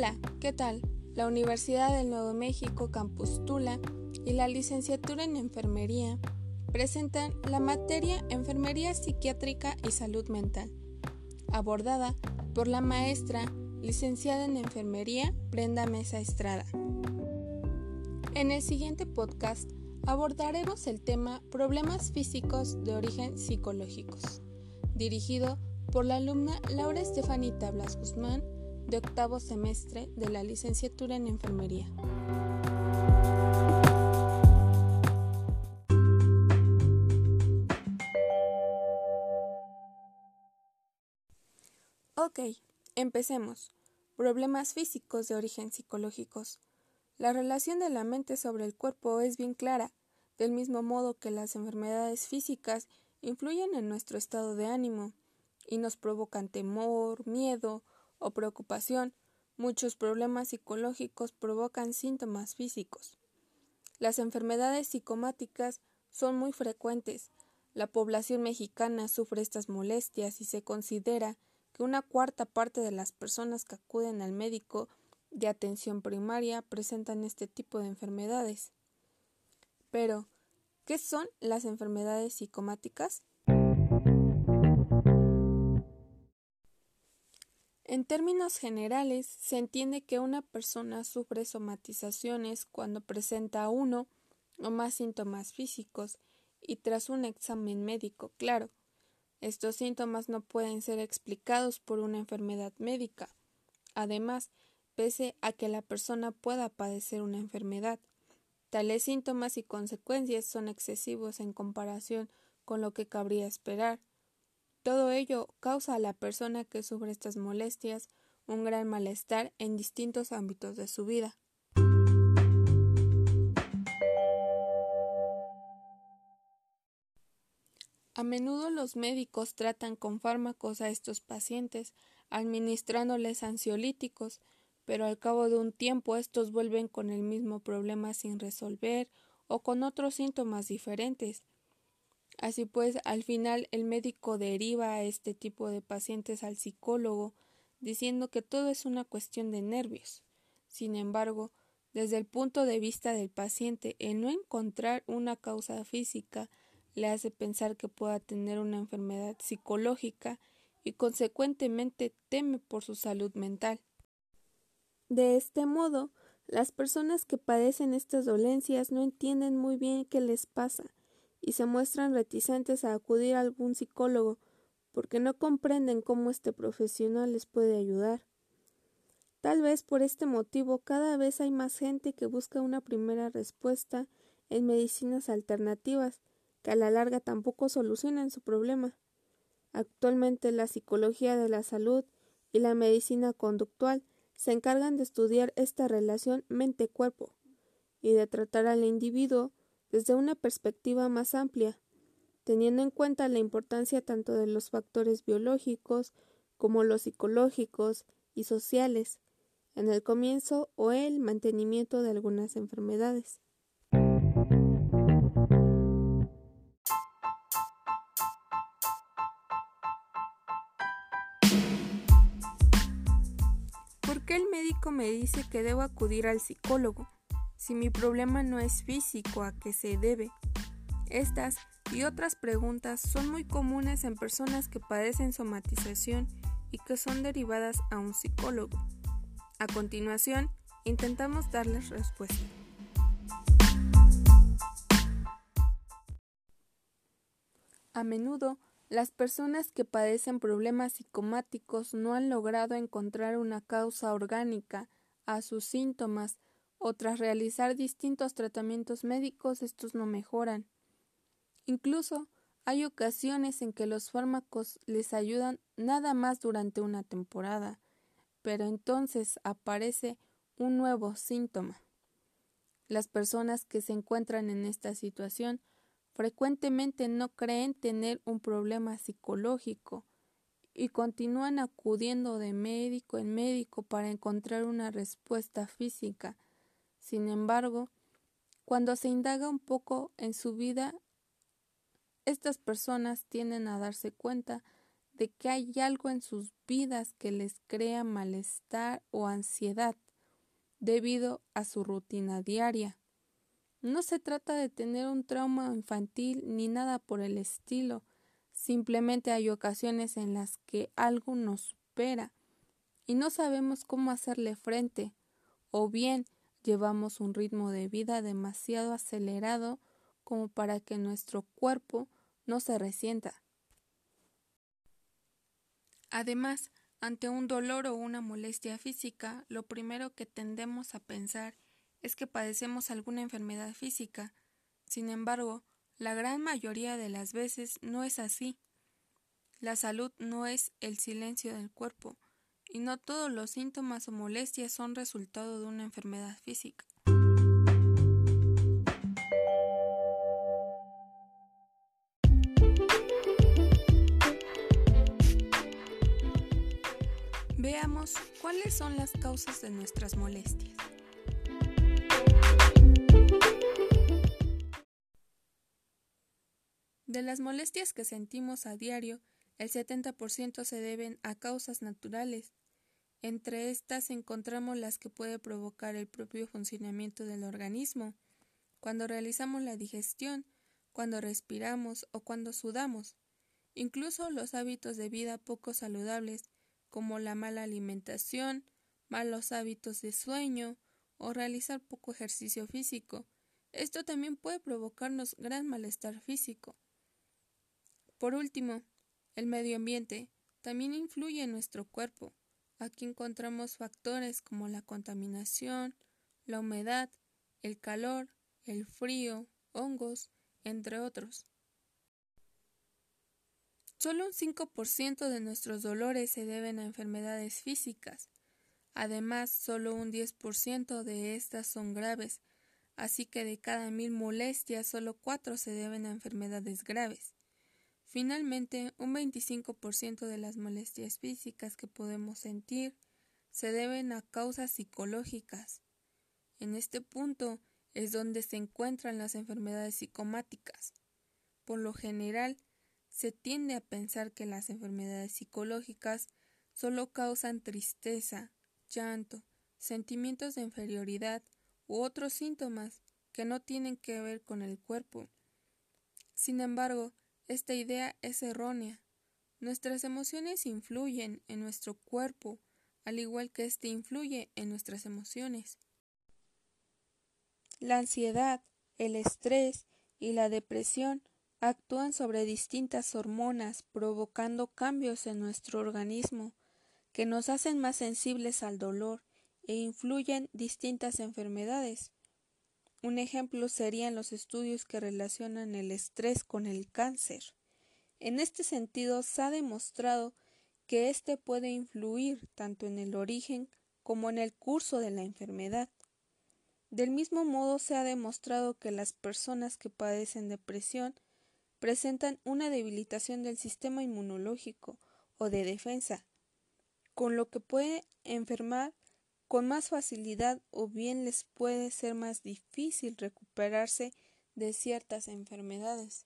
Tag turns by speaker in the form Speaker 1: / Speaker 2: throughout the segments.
Speaker 1: Hola, ¿qué tal? La Universidad del Nuevo México Campus Tula y la licenciatura en Enfermería presentan la materia Enfermería Psiquiátrica y Salud Mental, abordada por la maestra licenciada en Enfermería Brenda Mesa Estrada. En el siguiente podcast abordaremos el tema Problemas físicos de origen psicológicos, dirigido por la alumna Laura Estefanita Blas Guzmán de octavo semestre de la licenciatura en enfermería. Ok, empecemos. Problemas físicos de origen psicológicos. La relación de la mente sobre el cuerpo es bien clara, del mismo modo que las enfermedades físicas influyen en nuestro estado de ánimo y nos provocan temor, miedo, o preocupación, muchos problemas psicológicos provocan síntomas físicos. Las enfermedades psicomáticas son muy frecuentes. La población mexicana sufre estas molestias y se considera que una cuarta parte de las personas que acuden al médico de atención primaria presentan este tipo de enfermedades. Pero, ¿qué son las enfermedades psicomáticas? En términos generales, se entiende que una persona sufre somatizaciones cuando presenta uno o más síntomas físicos y tras un examen médico, claro. Estos síntomas no pueden ser explicados por una enfermedad médica. Además, pese a que la persona pueda padecer una enfermedad, tales síntomas y consecuencias son excesivos en comparación con lo que cabría esperar. Todo ello causa a la persona que sufre estas molestias un gran malestar en distintos ámbitos de su vida. A menudo los médicos tratan con fármacos a estos pacientes, administrándoles ansiolíticos, pero al cabo de un tiempo estos vuelven con el mismo problema sin resolver o con otros síntomas diferentes. Así pues, al final el médico deriva a este tipo de pacientes al psicólogo, diciendo que todo es una cuestión de nervios. Sin embargo, desde el punto de vista del paciente, el no encontrar una causa física le hace pensar que pueda tener una enfermedad psicológica y consecuentemente teme por su salud mental. De este modo, las personas que padecen estas dolencias no entienden muy bien qué les pasa y se muestran reticentes a acudir a algún psicólogo porque no comprenden cómo este profesional les puede ayudar. Tal vez por este motivo cada vez hay más gente que busca una primera respuesta en medicinas alternativas que a la larga tampoco solucionan su problema. Actualmente la psicología de la salud y la medicina conductual se encargan de estudiar esta relación mente-cuerpo y de tratar al individuo desde una perspectiva más amplia, teniendo en cuenta la importancia tanto de los factores biológicos como los psicológicos y sociales en el comienzo o el mantenimiento de algunas enfermedades. ¿Por qué el médico me dice que debo acudir al psicólogo? Si mi problema no es físico, ¿a qué se debe? Estas y otras preguntas son muy comunes en personas que padecen somatización y que son derivadas a un psicólogo. A continuación, intentamos darles respuesta. A menudo, las personas que padecen problemas psicomáticos no han logrado encontrar una causa orgánica a sus síntomas o tras realizar distintos tratamientos médicos estos no mejoran. Incluso hay ocasiones en que los fármacos les ayudan nada más durante una temporada, pero entonces aparece un nuevo síntoma. Las personas que se encuentran en esta situación frecuentemente no creen tener un problema psicológico y continúan acudiendo de médico en médico para encontrar una respuesta física sin embargo, cuando se indaga un poco en su vida, estas personas tienden a darse cuenta de que hay algo en sus vidas que les crea malestar o ansiedad debido a su rutina diaria. No se trata de tener un trauma infantil ni nada por el estilo, simplemente hay ocasiones en las que algo nos supera y no sabemos cómo hacerle frente, o bien llevamos un ritmo de vida demasiado acelerado como para que nuestro cuerpo no se resienta. Además, ante un dolor o una molestia física, lo primero que tendemos a pensar es que padecemos alguna enfermedad física. Sin embargo, la gran mayoría de las veces no es así. La salud no es el silencio del cuerpo, y no todos los síntomas o molestias son resultado de una enfermedad física. Veamos cuáles son las causas de nuestras molestias. De las molestias que sentimos a diario, el 70% se deben a causas naturales. Entre estas encontramos las que puede provocar el propio funcionamiento del organismo, cuando realizamos la digestión, cuando respiramos o cuando sudamos. Incluso los hábitos de vida poco saludables, como la mala alimentación, malos hábitos de sueño o realizar poco ejercicio físico. Esto también puede provocarnos gran malestar físico. Por último, el medio ambiente también influye en nuestro cuerpo. Aquí encontramos factores como la contaminación, la humedad, el calor, el frío, hongos, entre otros. Solo un 5% de nuestros dolores se deben a enfermedades físicas. Además, solo un 10% de estas son graves, así que de cada mil molestias solo 4 se deben a enfermedades graves. Finalmente, un 25% de las molestias físicas que podemos sentir se deben a causas psicológicas. En este punto es donde se encuentran las enfermedades psicomáticas. Por lo general, se tiende a pensar que las enfermedades psicológicas solo causan tristeza, llanto, sentimientos de inferioridad u otros síntomas que no tienen que ver con el cuerpo. Sin embargo, esta idea es errónea. Nuestras emociones influyen en nuestro cuerpo, al igual que éste influye en nuestras emociones. La ansiedad, el estrés y la depresión actúan sobre distintas hormonas, provocando cambios en nuestro organismo que nos hacen más sensibles al dolor e influyen distintas enfermedades. Un ejemplo serían los estudios que relacionan el estrés con el cáncer. En este sentido, se ha demostrado que éste puede influir tanto en el origen como en el curso de la enfermedad. Del mismo modo, se ha demostrado que las personas que padecen depresión presentan una debilitación del sistema inmunológico o de defensa, con lo que puede enfermar con más facilidad o bien les puede ser más difícil recuperarse de ciertas enfermedades.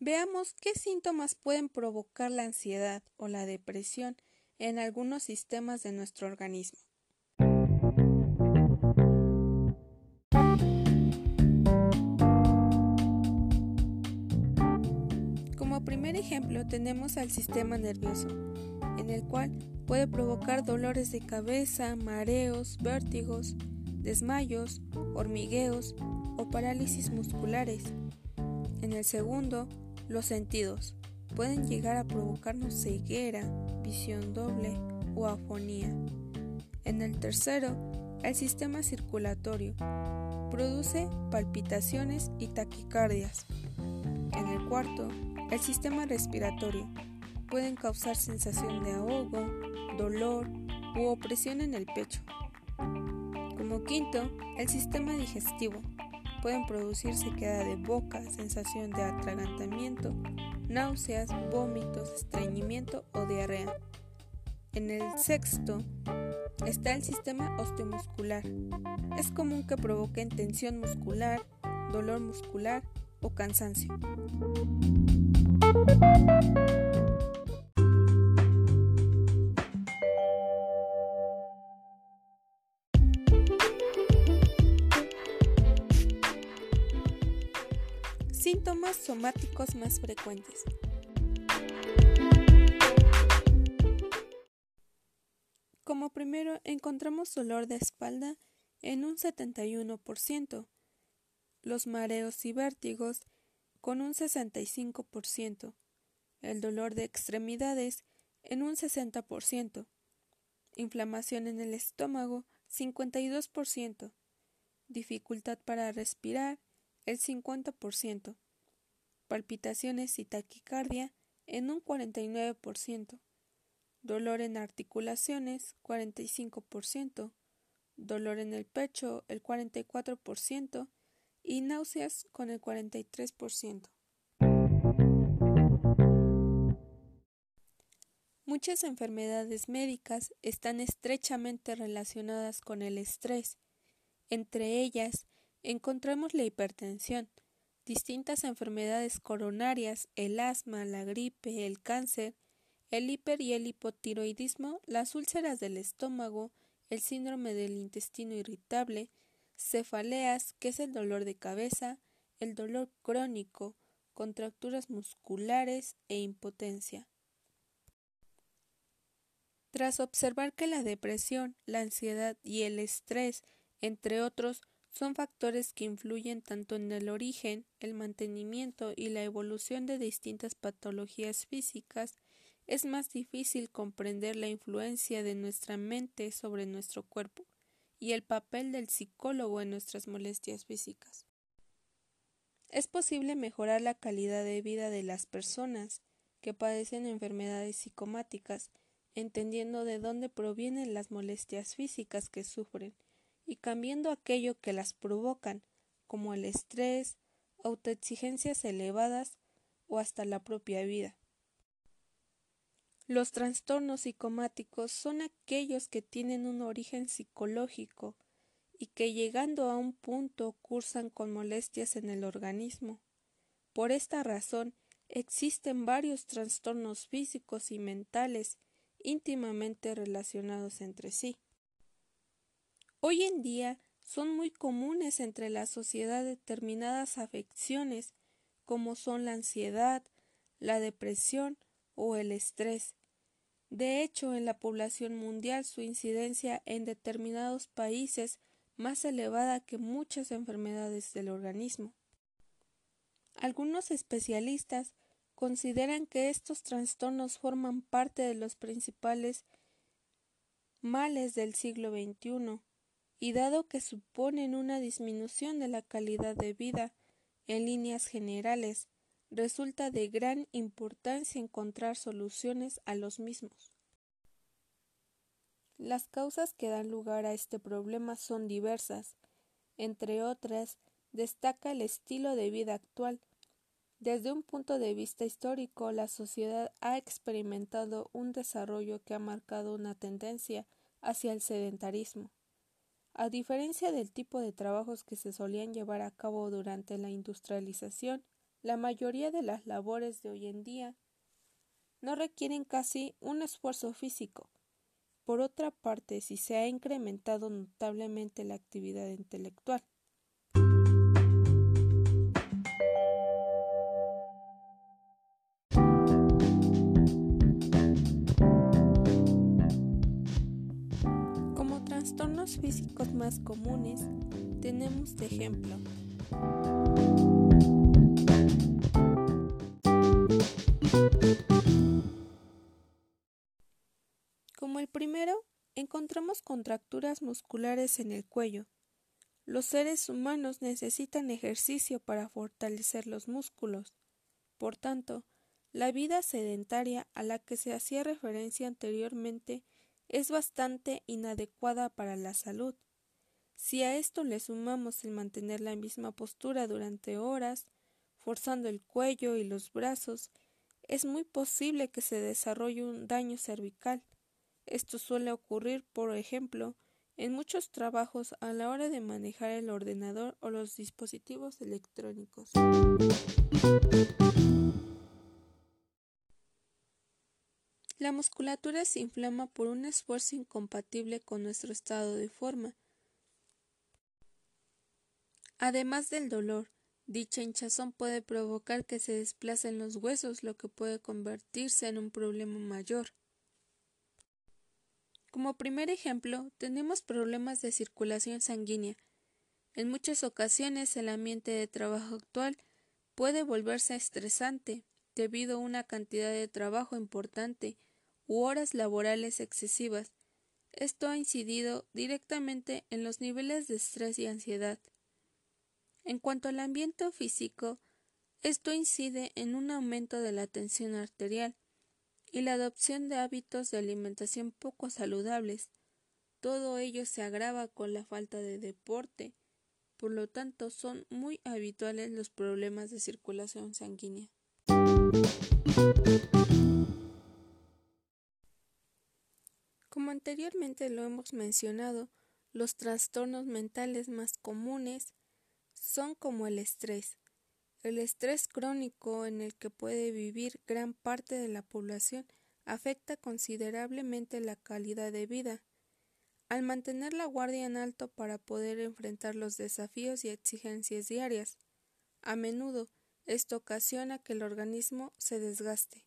Speaker 1: Veamos qué síntomas pueden provocar la ansiedad o la depresión en algunos sistemas de nuestro organismo. Como primer ejemplo tenemos al sistema nervioso, en el cual puede provocar dolores de cabeza, mareos, vértigos, desmayos, hormigueos o parálisis musculares. En el segundo, los sentidos pueden llegar a provocarnos ceguera, visión doble o afonía. En el tercero, el sistema circulatorio produce palpitaciones y taquicardias. En el cuarto, el sistema respiratorio pueden causar sensación de ahogo, dolor u opresión en el pecho. Como quinto, el sistema digestivo. Pueden producir sequedad de boca, sensación de atragantamiento, náuseas, vómitos, estreñimiento o diarrea. En el sexto está el sistema osteomuscular. Es común que provoquen tensión muscular, dolor muscular o cansancio. Síntomas somáticos más frecuentes. Como primero encontramos dolor de espalda en un 71%, los mareos y vértigos con un 65%, el dolor de extremidades en un 60%, inflamación en el estómago 52%, dificultad para respirar el 50%, palpitaciones y taquicardia en un 49%, dolor en articulaciones 45%, dolor en el pecho el 44% y náuseas con el 43%. Muchas enfermedades médicas están estrechamente relacionadas con el estrés. Entre ellas encontramos la hipertensión, distintas enfermedades coronarias, el asma, la gripe, el cáncer, el hiper y el hipotiroidismo, las úlceras del estómago, el síndrome del intestino irritable, cefaleas, que es el dolor de cabeza, el dolor crónico, contracturas musculares e impotencia. Tras observar que la depresión, la ansiedad y el estrés, entre otros, son factores que influyen tanto en el origen, el mantenimiento y la evolución de distintas patologías físicas, es más difícil comprender la influencia de nuestra mente sobre nuestro cuerpo y el papel del psicólogo en nuestras molestias físicas. Es posible mejorar la calidad de vida de las personas que padecen enfermedades psicomáticas entendiendo de dónde provienen las molestias físicas que sufren y cambiando aquello que las provocan, como el estrés, autoexigencias elevadas o hasta la propia vida. Los trastornos psicomáticos son aquellos que tienen un origen psicológico y que llegando a un punto cursan con molestias en el organismo. Por esta razón existen varios trastornos físicos y mentales íntimamente relacionados entre sí. Hoy en día son muy comunes entre la sociedad determinadas afecciones como son la ansiedad, la depresión o el estrés. De hecho, en la población mundial su incidencia en determinados países más elevada que muchas enfermedades del organismo. Algunos especialistas consideran que estos trastornos forman parte de los principales males del siglo XXI, y dado que suponen una disminución de la calidad de vida en líneas generales, resulta de gran importancia encontrar soluciones a los mismos. Las causas que dan lugar a este problema son diversas. Entre otras, destaca el estilo de vida actual, desde un punto de vista histórico, la sociedad ha experimentado un desarrollo que ha marcado una tendencia hacia el sedentarismo. A diferencia del tipo de trabajos que se solían llevar a cabo durante la industrialización, la mayoría de las labores de hoy en día no requieren casi un esfuerzo físico. Por otra parte, si se ha incrementado notablemente la actividad intelectual. Trastornos físicos más comunes tenemos de ejemplo Como el primero, encontramos contracturas musculares en el cuello. Los seres humanos necesitan ejercicio para fortalecer los músculos. Por tanto, la vida sedentaria a la que se hacía referencia anteriormente es bastante inadecuada para la salud. Si a esto le sumamos el mantener la misma postura durante horas, forzando el cuello y los brazos, es muy posible que se desarrolle un daño cervical. Esto suele ocurrir, por ejemplo, en muchos trabajos a la hora de manejar el ordenador o los dispositivos electrónicos. La musculatura se inflama por un esfuerzo incompatible con nuestro estado de forma. Además del dolor, Dicha hinchazón puede provocar que se desplacen los huesos, lo que puede convertirse en un problema mayor. Como primer ejemplo, tenemos problemas de circulación sanguínea. En muchas ocasiones el ambiente de trabajo actual puede volverse estresante debido a una cantidad de trabajo importante u horas laborales excesivas. Esto ha incidido directamente en los niveles de estrés y ansiedad. En cuanto al ambiente físico, esto incide en un aumento de la tensión arterial y la adopción de hábitos de alimentación poco saludables. Todo ello se agrava con la falta de deporte, por lo tanto son muy habituales los problemas de circulación sanguínea. Como anteriormente lo hemos mencionado, los trastornos mentales más comunes son como el estrés. El estrés crónico en el que puede vivir gran parte de la población afecta considerablemente la calidad de vida. Al mantener la guardia en alto para poder enfrentar los desafíos y exigencias diarias, a menudo esto ocasiona que el organismo se desgaste.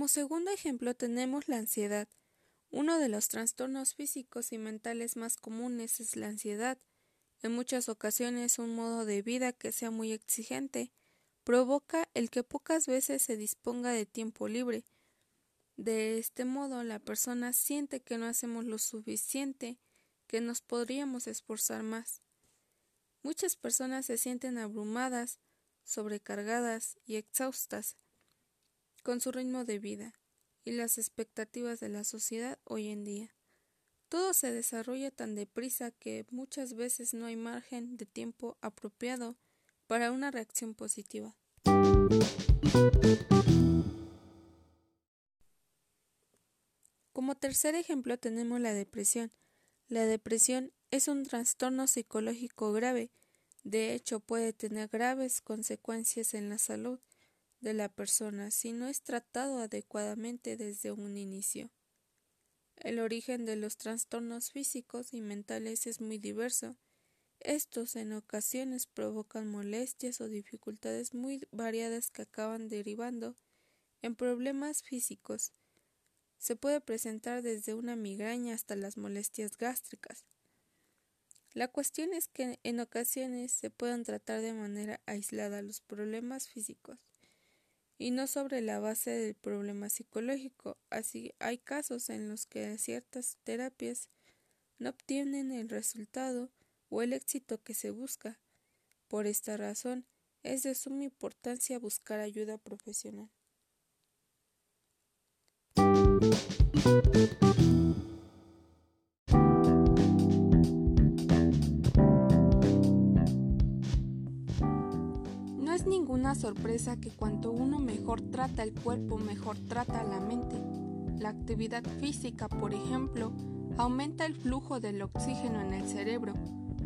Speaker 1: Como segundo ejemplo tenemos la ansiedad. Uno de los trastornos físicos y mentales más comunes es la ansiedad. En muchas ocasiones un modo de vida que sea muy exigente provoca el que pocas veces se disponga de tiempo libre. De este modo la persona siente que no hacemos lo suficiente, que nos podríamos esforzar más. Muchas personas se sienten abrumadas, sobrecargadas y exhaustas con su ritmo de vida y las expectativas de la sociedad hoy en día. Todo se desarrolla tan deprisa que muchas veces no hay margen de tiempo apropiado para una reacción positiva. Como tercer ejemplo tenemos la depresión. La depresión es un trastorno psicológico grave, de hecho puede tener graves consecuencias en la salud de la persona si no es tratado adecuadamente desde un inicio. El origen de los trastornos físicos y mentales es muy diverso. Estos en ocasiones provocan molestias o dificultades muy variadas que acaban derivando en problemas físicos. Se puede presentar desde una migraña hasta las molestias gástricas. La cuestión es que en ocasiones se pueden tratar de manera aislada los problemas físicos y no sobre la base del problema psicológico. Así hay casos en los que ciertas terapias no obtienen el resultado o el éxito que se busca. Por esta razón, es de suma importancia buscar ayuda profesional. Ninguna sorpresa que cuanto uno mejor trata el cuerpo, mejor trata la mente. La actividad física, por ejemplo, aumenta el flujo del oxígeno en el cerebro.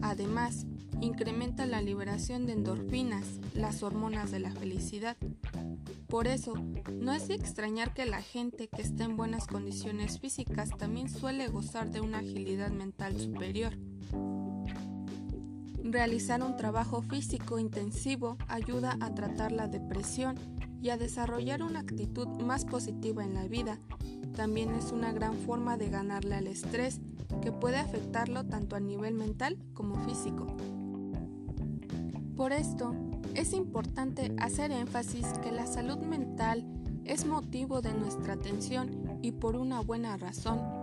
Speaker 1: Además, incrementa la liberación de endorfinas, las hormonas de la felicidad. Por eso, no es de extrañar que la gente que está en buenas condiciones físicas también suele gozar de una agilidad mental superior. Realizar un trabajo físico intensivo ayuda a tratar la depresión y a desarrollar una actitud más positiva en la vida. También es una gran forma de ganarle al estrés que puede afectarlo tanto a nivel mental como físico. Por esto, es importante hacer énfasis que la salud mental es motivo de nuestra atención y por una buena razón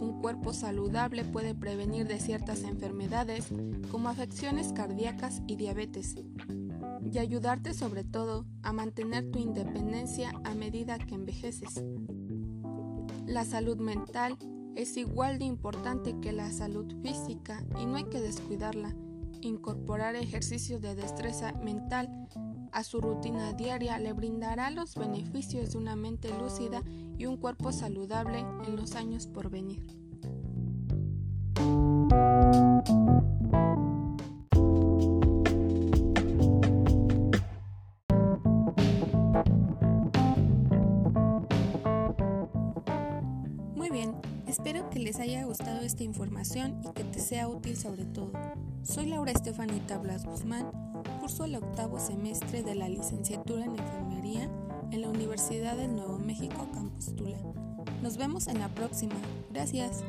Speaker 1: un cuerpo saludable puede prevenir de ciertas enfermedades como afecciones cardíacas y diabetes, y ayudarte sobre todo a mantener tu independencia a medida que envejeces. La salud mental es igual de importante que la salud física y no hay que descuidarla. Incorporar ejercicios de destreza mental a su rutina diaria le brindará los beneficios de una mente lúcida y un cuerpo saludable en los años por venir. Muy bien, Espero que les haya gustado esta información y que te sea útil sobre todo. Soy Laura Estefanita Blas Guzmán, curso el octavo semestre de la licenciatura en enfermería en la Universidad del Nuevo México Campus Tula. Nos vemos en la próxima. Gracias.